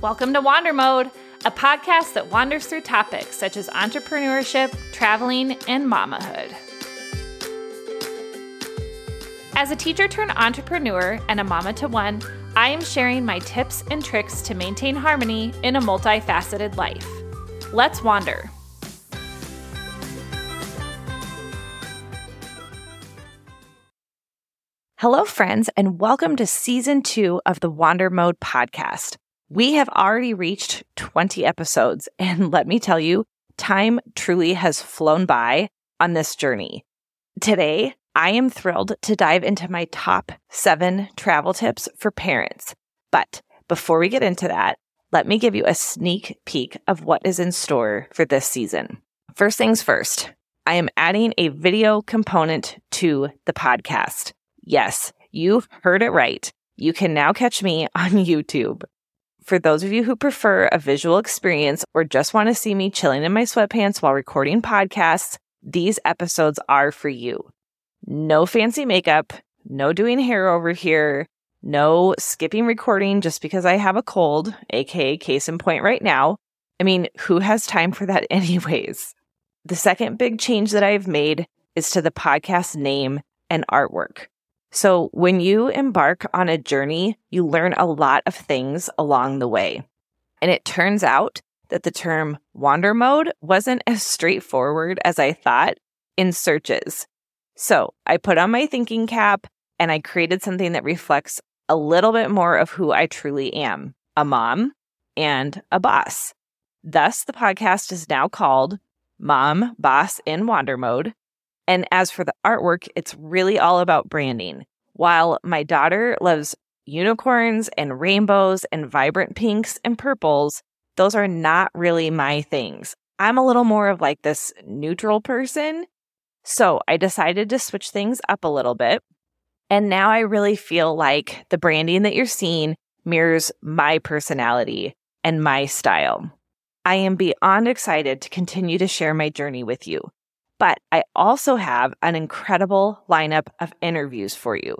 Welcome to Wander Mode, a podcast that wanders through topics such as entrepreneurship, traveling, and mamahood. As a teacher turned entrepreneur and a mama to one, I am sharing my tips and tricks to maintain harmony in a multifaceted life. Let's wander. Hello, friends, and welcome to season two of the Wander Mode podcast. We have already reached 20 episodes, and let me tell you, time truly has flown by on this journey. Today, I am thrilled to dive into my top seven travel tips for parents. But before we get into that, let me give you a sneak peek of what is in store for this season. First things first, I am adding a video component to the podcast. Yes, you've heard it right. You can now catch me on YouTube. For those of you who prefer a visual experience or just want to see me chilling in my sweatpants while recording podcasts, these episodes are for you. No fancy makeup, no doing hair over here, no skipping recording just because I have a cold, aka case in point right now. I mean, who has time for that, anyways? The second big change that I've made is to the podcast name and artwork. So when you embark on a journey, you learn a lot of things along the way. And it turns out that the term wander mode wasn't as straightforward as I thought in searches. So I put on my thinking cap and I created something that reflects a little bit more of who I truly am a mom and a boss. Thus, the podcast is now called Mom, Boss in Wander Mode. And as for the artwork, it's really all about branding. While my daughter loves unicorns and rainbows and vibrant pinks and purples, those are not really my things. I'm a little more of like this neutral person. So I decided to switch things up a little bit. And now I really feel like the branding that you're seeing mirrors my personality and my style. I am beyond excited to continue to share my journey with you. But I also have an incredible lineup of interviews for you.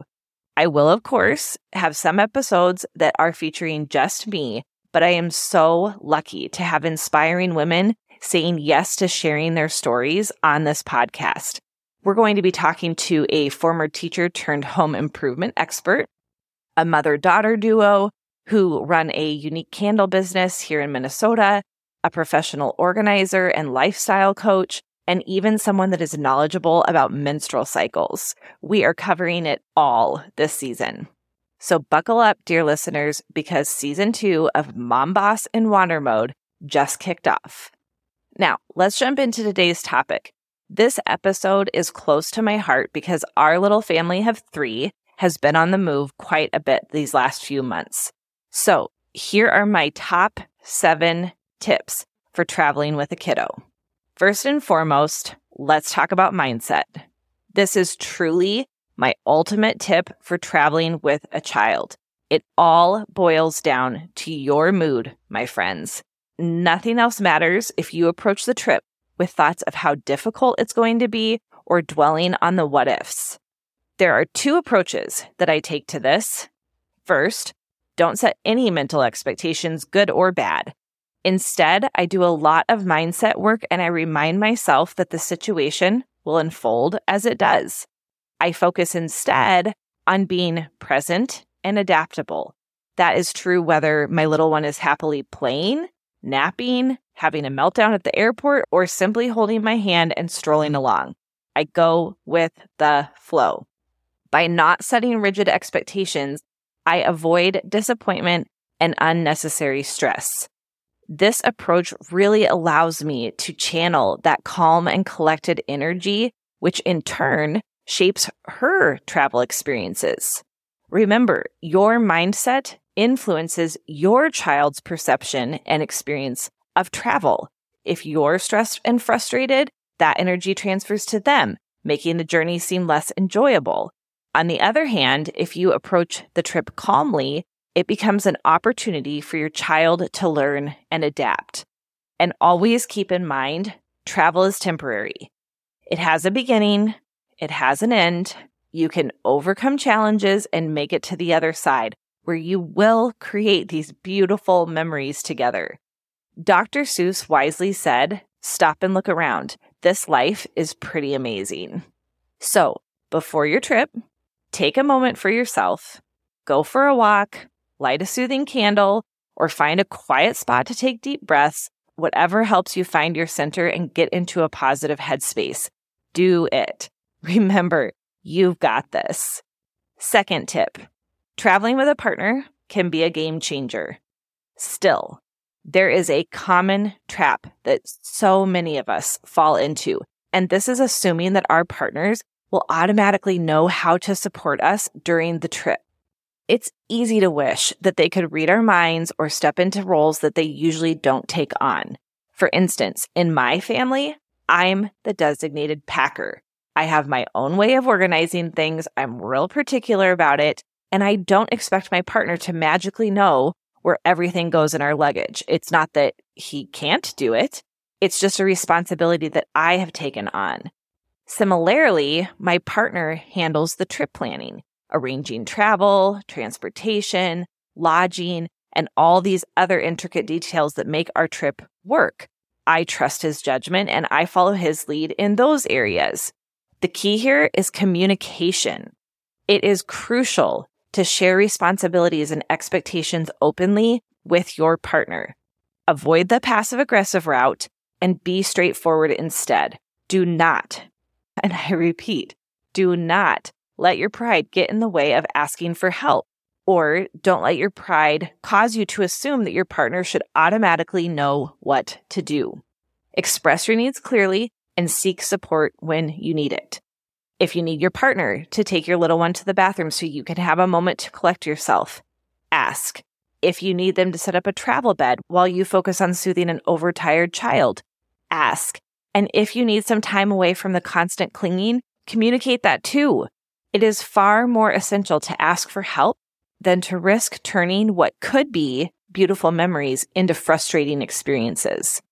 I will, of course, have some episodes that are featuring just me, but I am so lucky to have inspiring women saying yes to sharing their stories on this podcast. We're going to be talking to a former teacher turned home improvement expert, a mother daughter duo who run a unique candle business here in Minnesota, a professional organizer and lifestyle coach, and even someone that is knowledgeable about menstrual cycles. We are covering it all this season. So buckle up, dear listeners, because season two of Mom Boss in Wander Mode just kicked off. Now, let's jump into today's topic. This episode is close to my heart because our little family of three has been on the move quite a bit these last few months. So here are my top seven tips for traveling with a kiddo. First and foremost, let's talk about mindset. This is truly my ultimate tip for traveling with a child. It all boils down to your mood, my friends. Nothing else matters if you approach the trip with thoughts of how difficult it's going to be or dwelling on the what ifs. There are two approaches that I take to this. First, don't set any mental expectations, good or bad. Instead, I do a lot of mindset work and I remind myself that the situation will unfold as it does. I focus instead on being present and adaptable. That is true whether my little one is happily playing, napping, having a meltdown at the airport, or simply holding my hand and strolling along. I go with the flow. By not setting rigid expectations, I avoid disappointment and unnecessary stress. This approach really allows me to channel that calm and collected energy, which in turn shapes her travel experiences. Remember, your mindset influences your child's perception and experience of travel. If you're stressed and frustrated, that energy transfers to them, making the journey seem less enjoyable. On the other hand, if you approach the trip calmly it becomes an opportunity for your child to learn and adapt. And always keep in mind travel is temporary. It has a beginning, it has an end. You can overcome challenges and make it to the other side. where you will create these beautiful memories together. Dr. Seuss wisely said, Stop and look around. This life is pretty amazing. So, before your trip, take a moment for yourself, go for a walk, light a soothing candle, or find a quiet spot to take deep breaths, whatever helps you find your center and get into a positive headspace. Do it. Remember, you've got this. Second tip traveling with a partner can be a game changer. Still, there is a common trap that so many of us fall into. And this is assuming that our partners will automatically know how to support us during the trip. It's easy to wish that they could read our minds or step into roles that they usually don't take on. For instance, in my family, I'm the designated packer. I have my own way of organizing things. I'm real particular about it. And I don't expect my partner to magically know where everything goes in our luggage. It's not that he can't do it. It's just a responsibility that I have taken on. Similarly, my partner handles the trip planning, arranging travel, transportation, lodging, and all these other intricate details that make our trip work. I trust his judgment and I follow his lead in those areas. The key here is communication. It is crucial to share responsibilities and expectations openly with your partner. Avoid the passive aggressive route and be straightforward instead. Do not, and I repeat, do not let your pride get in the way of asking for help. Or don't let your pride cause you to assume that your partner should automatically know what to do. Express your needs clearly and seek support when you need it. If you need your partner to take your little one to the bathroom so you can have a moment to collect yourself, ask. If you need them to set up a travel bed while you focus on soothing an overtired child, ask. And if you need some time away from the constant clinging, communicate that too. It is far more essential to ask for help than to risk turning what could be beautiful memories into frustrating experiences.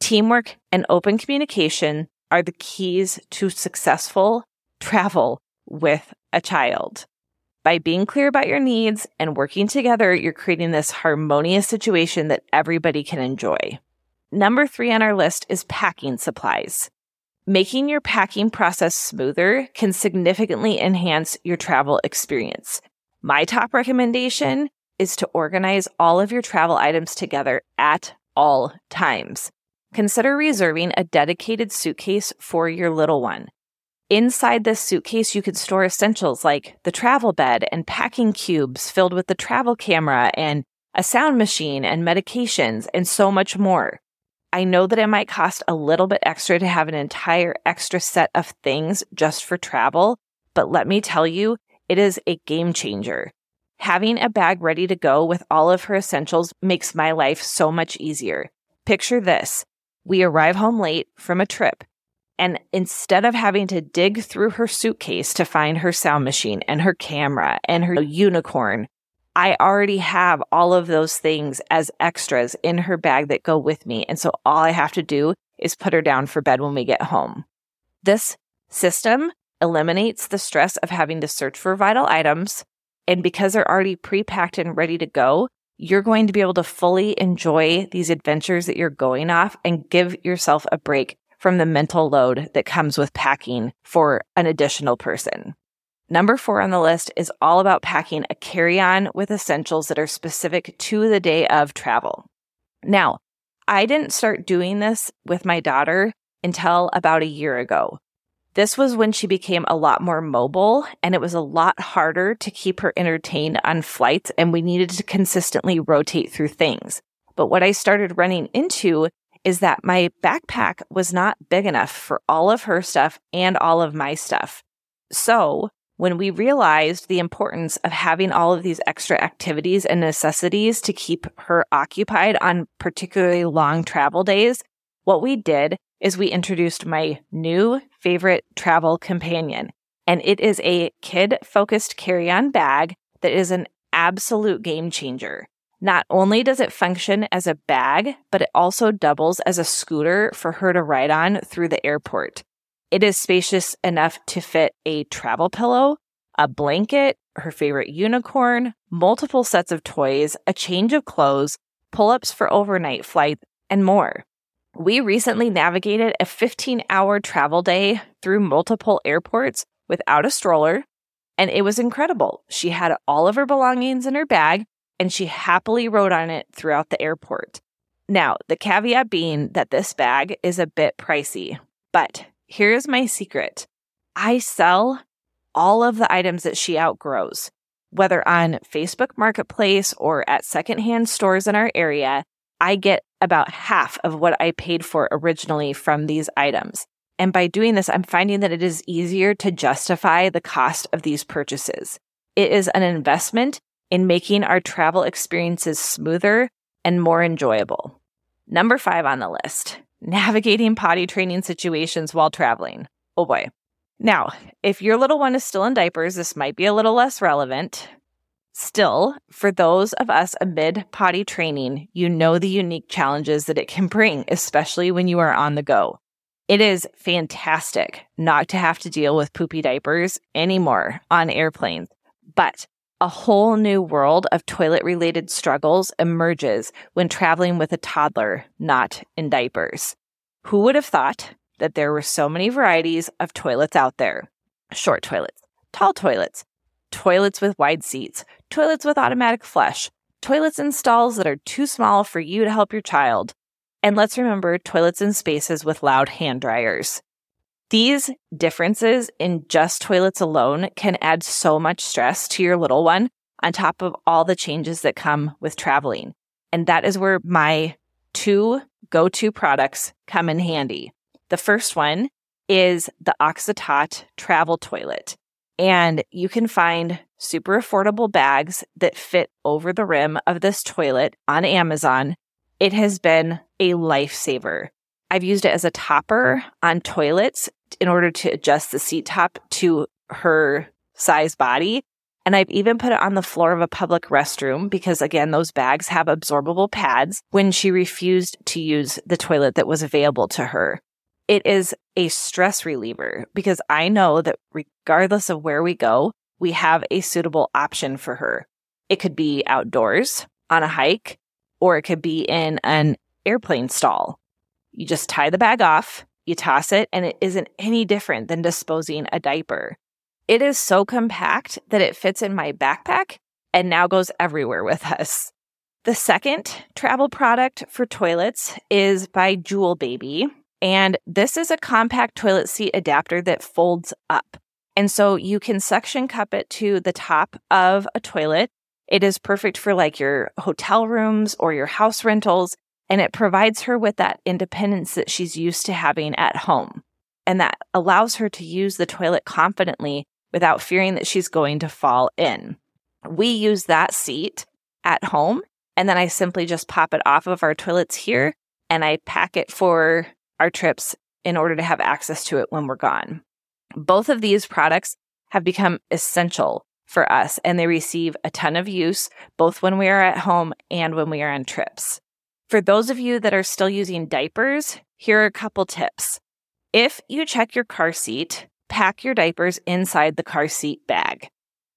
Teamwork and open communication are the keys to successful travel with a child. By being clear about your needs and working together, you're creating this harmonious situation that everybody can enjoy. Number three on our list is packing supplies. Making your packing process smoother can significantly enhance your travel experience. My top recommendation is to organize all of your travel items together at all times. Consider reserving a dedicated suitcase for your little one. Inside this suitcase, you can store essentials like the travel bed and packing cubes filled with the travel camera and a sound machine and medications and so much more. I know that it might cost a little bit extra to have an entire extra set of things just for travel, but let me tell you, it is a game changer. Having a bag ready to go with all of her essentials makes my life so much easier. Picture this. We arrive home late from a trip and instead of having to dig through her suitcase to find her sound machine and her camera and her unicorn, I already have all of those things as extras in her bag that go with me. And so all I have to do is put her down for bed when we get home. This system eliminates the stress of having to search for vital items. And because they're already pre-packed and ready to go, you're going to be able to fully enjoy these adventures that you're going off and give yourself a break from the mental load that comes with packing for an additional person. Number four on the list is all about packing a carry on with essentials that are specific to the day of travel. Now, I didn't start doing this with my daughter until about a year ago. This was when she became a lot more mobile and it was a lot harder to keep her entertained on flights and we needed to consistently rotate through things. But what I started running into is that my backpack was not big enough for all of her stuff and all of my stuff. So when we realized the importance of having all of these extra activities and necessities to keep her occupied on particularly long travel days, what we did is we introduced my new favorite travel companion. And it is a kid focused carry on bag that is an absolute game changer. Not only does it function as a bag, but it also doubles as a scooter for her to ride on through the airport. It is spacious enough to fit a travel pillow, a blanket, her favorite unicorn, multiple sets of toys, a change of clothes, pull ups for overnight flights, and more. We recently navigated a 15 hour travel day through multiple airports without a stroller, and it was incredible. She had all of her belongings in her bag, and she happily rode on it throughout the airport. Now, the caveat being that this bag is a bit pricey, but here's my secret I sell all of the items that she outgrows, whether on Facebook Marketplace or at secondhand stores in our area. I get about half of what I paid for originally from these items. And by doing this, I'm finding that it is easier to justify the cost of these purchases. It is an investment in making our travel experiences smoother and more enjoyable. Number five on the list navigating potty training situations while traveling. Oh boy. Now, if your little one is still in diapers, this might be a little less relevant. Still, for those of us amid potty training, you know the unique challenges that it can bring, especially when you are on the go. It is fantastic not to have to deal with poopy diapers anymore on airplanes, but a whole new world of toilet related struggles emerges when traveling with a toddler not in diapers. Who would have thought that there were so many varieties of toilets out there short toilets, tall toilets, toilets with wide seats, toilets with automatic flush, toilets in stalls that are too small for you to help your child. And let's remember toilets in spaces with loud hand dryers. These differences in just toilets alone can add so much stress to your little one on top of all the changes that come with traveling. And that is where my two go to products come in handy. The first one is the Oxo Tot travel toilet. And you can find super affordable bags that fit over the rim of this toilet on Amazon. It has been a lifesaver. I've used it as a topper on toilets in order to adjust the seat top to her size body. And I've even put it on the floor of a public restroom because again, those bags have absorbable pads when she refused to use the toilet that was available to her it is a stress reliever because I know that regardless of where we go, we have a suitable option for her. It could be outdoors on a hike, or it could be in an airplane stall. You just tie the bag off, you toss it, and it isn't any different than disposing a diaper. It is so compact that it fits in my backpack and now goes everywhere with us. The second travel product for toilets is by Jool Baby, and this is a compact toilet seat adapter that folds up. And so you can suction cup it to the top of a toilet. It is perfect for like your hotel rooms or your house rentals. And it provides her with that independence that she's used to having at home. And that allows her to use the toilet confidently without fearing that she's going to fall in. We use that seat at home. And then I simply just pop it off of our toilets here and I pack it for our trips in order to have access to it when we're gone. Both of these products have become essential for us and they receive a ton of use both when we are at home and when we are on trips. For those of you that are still using diapers, here are a couple tips. If you check your car seat, pack your diapers inside the car seat bag.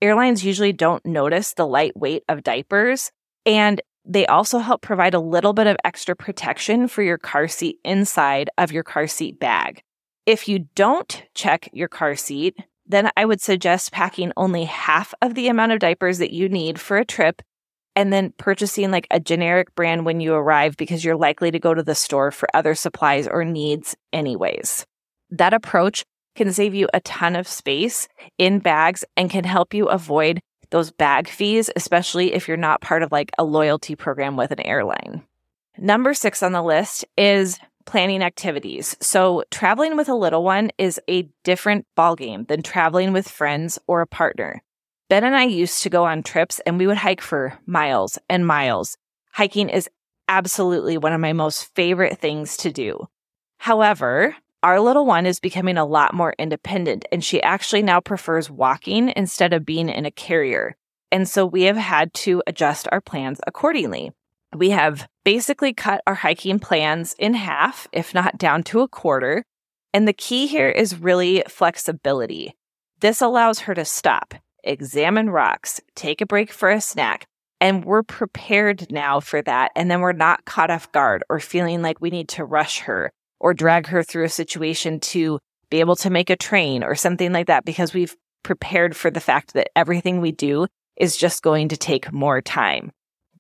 Airlines usually don't notice the light weight of diapers, and they also help provide a little bit of extra protection for your car seat inside of your car seat bag. If you don't check your car seat, then I would suggest packing only half of the amount of diapers that you need for a trip and then purchasing like a generic brand when you arrive because you're likely to go to the store for other supplies or needs anyways. That approach can save you a ton of space in bags and can help you avoid those bag fees, especially if you're not part of like a loyalty program with an airline. Number six on the list is planning activities. So traveling with a little one is a different ballgame than traveling with friends or a partner. Ben and I used to go on trips and we would hike for miles and miles. Hiking is absolutely one of my most favorite things to do. However, our little one is becoming a lot more independent and she actually now prefers walking instead of being in a carrier. And so we have had to adjust our plans accordingly. We have basically cut our hiking plans in half, if not down to a quarter. And the key here is really flexibility. This allows her to stop examine rocks, take a break for a snack. And we're prepared now for that. And then we're not caught off guard or feeling like we need to rush her or drag her through a situation to be able to make a train or something like that because we've prepared for the fact that everything we do is just going to take more time.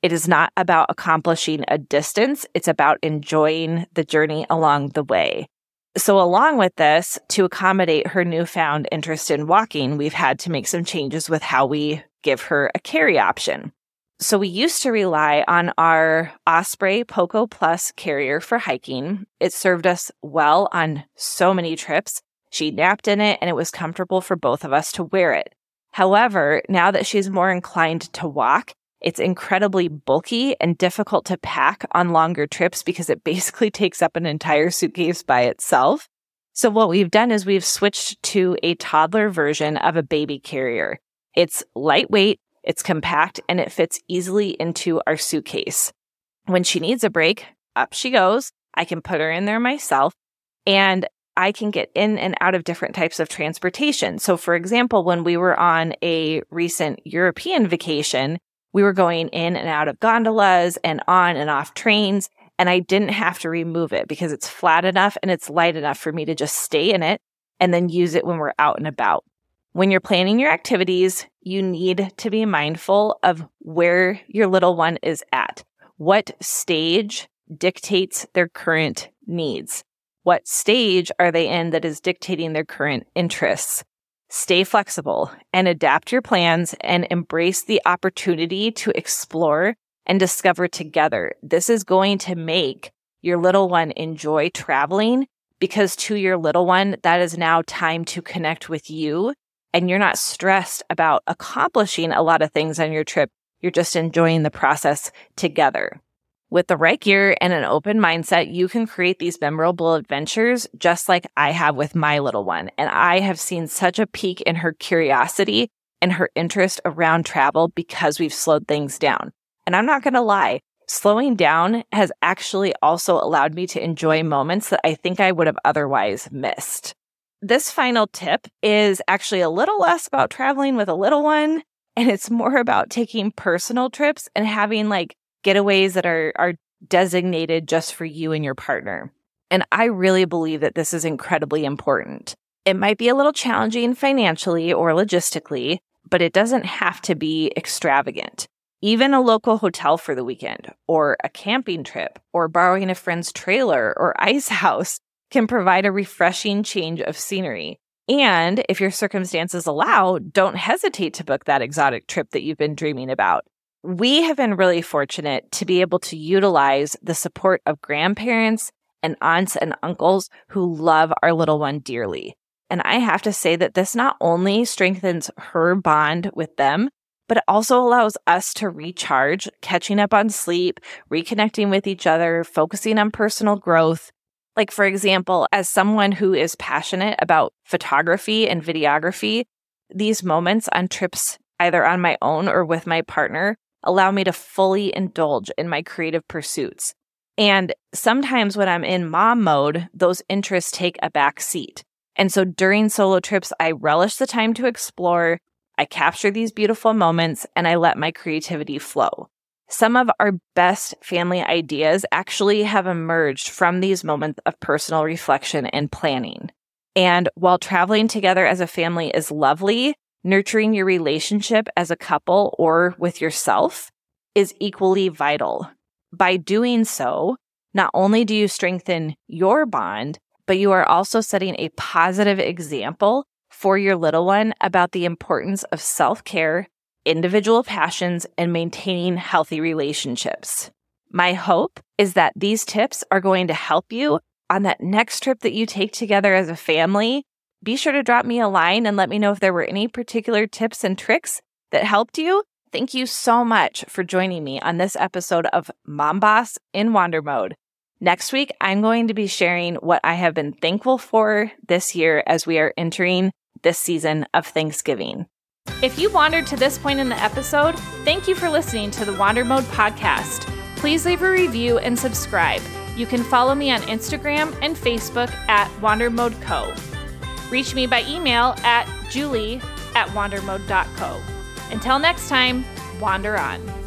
It is not about accomplishing a distance. It's about enjoying the journey along the way. So along with this, to accommodate her newfound interest in walking, we've had to make some changes with how we give her a carry option. So we used to rely on our Osprey Poco Plus carrier for hiking. It served us well on so many trips. She napped in it and it was comfortable for both of us to wear it. However, now that she's more inclined to walk, it's incredibly bulky and difficult to pack on longer trips because it basically takes up an entire suitcase by itself. So what we've done is we've switched to a toddler version of a baby carrier. It's lightweight, it's compact, and it fits easily into our suitcase. When she needs a break, up she goes. I can put her in there myself and I can get in and out of different types of transportation. So for example, when we were on a recent European vacation, we were going in and out of gondolas and on and off trains. And I didn't have to remove it because it's flat enough and it's light enough for me to just stay in it and then use it when we're out and about. When you're planning your activities, you need to be mindful of where your little one is at. What stage dictates their current needs? What stage are they in that is dictating their current interests? Stay flexible and adapt your plans and embrace the opportunity to explore and discover together. This is going to make your little one enjoy traveling because to your little one, that is now time to connect with you and you're not stressed about accomplishing a lot of things on your trip. You're just enjoying the process together. With the right gear and an open mindset, you can create these memorable adventures just like I have with my little one. And I have seen such a peak in her curiosity and her interest around travel because we've slowed things down. And I'm not going to lie, slowing down has actually also allowed me to enjoy moments that I think I would have otherwise missed. This final tip is actually a little less about traveling with a little one, and it's more about taking personal trips and having like getaways that are, are designated just for you and your partner. And I really believe that this is incredibly important. It might be a little challenging financially or logistically, but it doesn't have to be extravagant. Even a local hotel for the weekend, or a camping trip, or borrowing a friend's trailer or ice house can provide a refreshing change of scenery. And if your circumstances allow, don't hesitate to book that exotic trip that you've been dreaming about we have been really fortunate to be able to utilize the support of grandparents and aunts and uncles who love our little one dearly. And I have to say that this not only strengthens her bond with them, but it also allows us to recharge, catching up on sleep, reconnecting with each other, focusing on personal growth. Like, for example, as someone who is passionate about photography and videography, these moments on trips, either on my own or with my partner, allow me to fully indulge in my creative pursuits. And sometimes when I'm in mom mode, those interests take a back seat. And so during solo trips, I relish the time to explore. I capture these beautiful moments and I let my creativity flow. Some of our best family ideas actually have emerged from these moments of personal reflection and planning. And while traveling together as a family is lovely, nurturing your relationship as a couple or with yourself is equally vital. By doing so, not only do you strengthen your bond, but you are also setting a positive example for your little one about the importance of self care, individual passions, and maintaining healthy relationships. My hope is that these tips are going to help you on that next trip that you take together as a family be sure to drop me a line and let me know if there were any particular tips and tricks that helped you. Thank you so much for joining me on this episode of Mom Boss in Wander Mode. Next week, I'm going to be sharing what I have been thankful for this year as we are entering this season of Thanksgiving. If you wandered to this point in the episode, thank you for listening to the Wander Mode podcast. Please leave a review and subscribe. You can follow me on Instagram and Facebook at Wander Mode Co. Reach me by email at julie at wandermode.co. Until next time, wander on.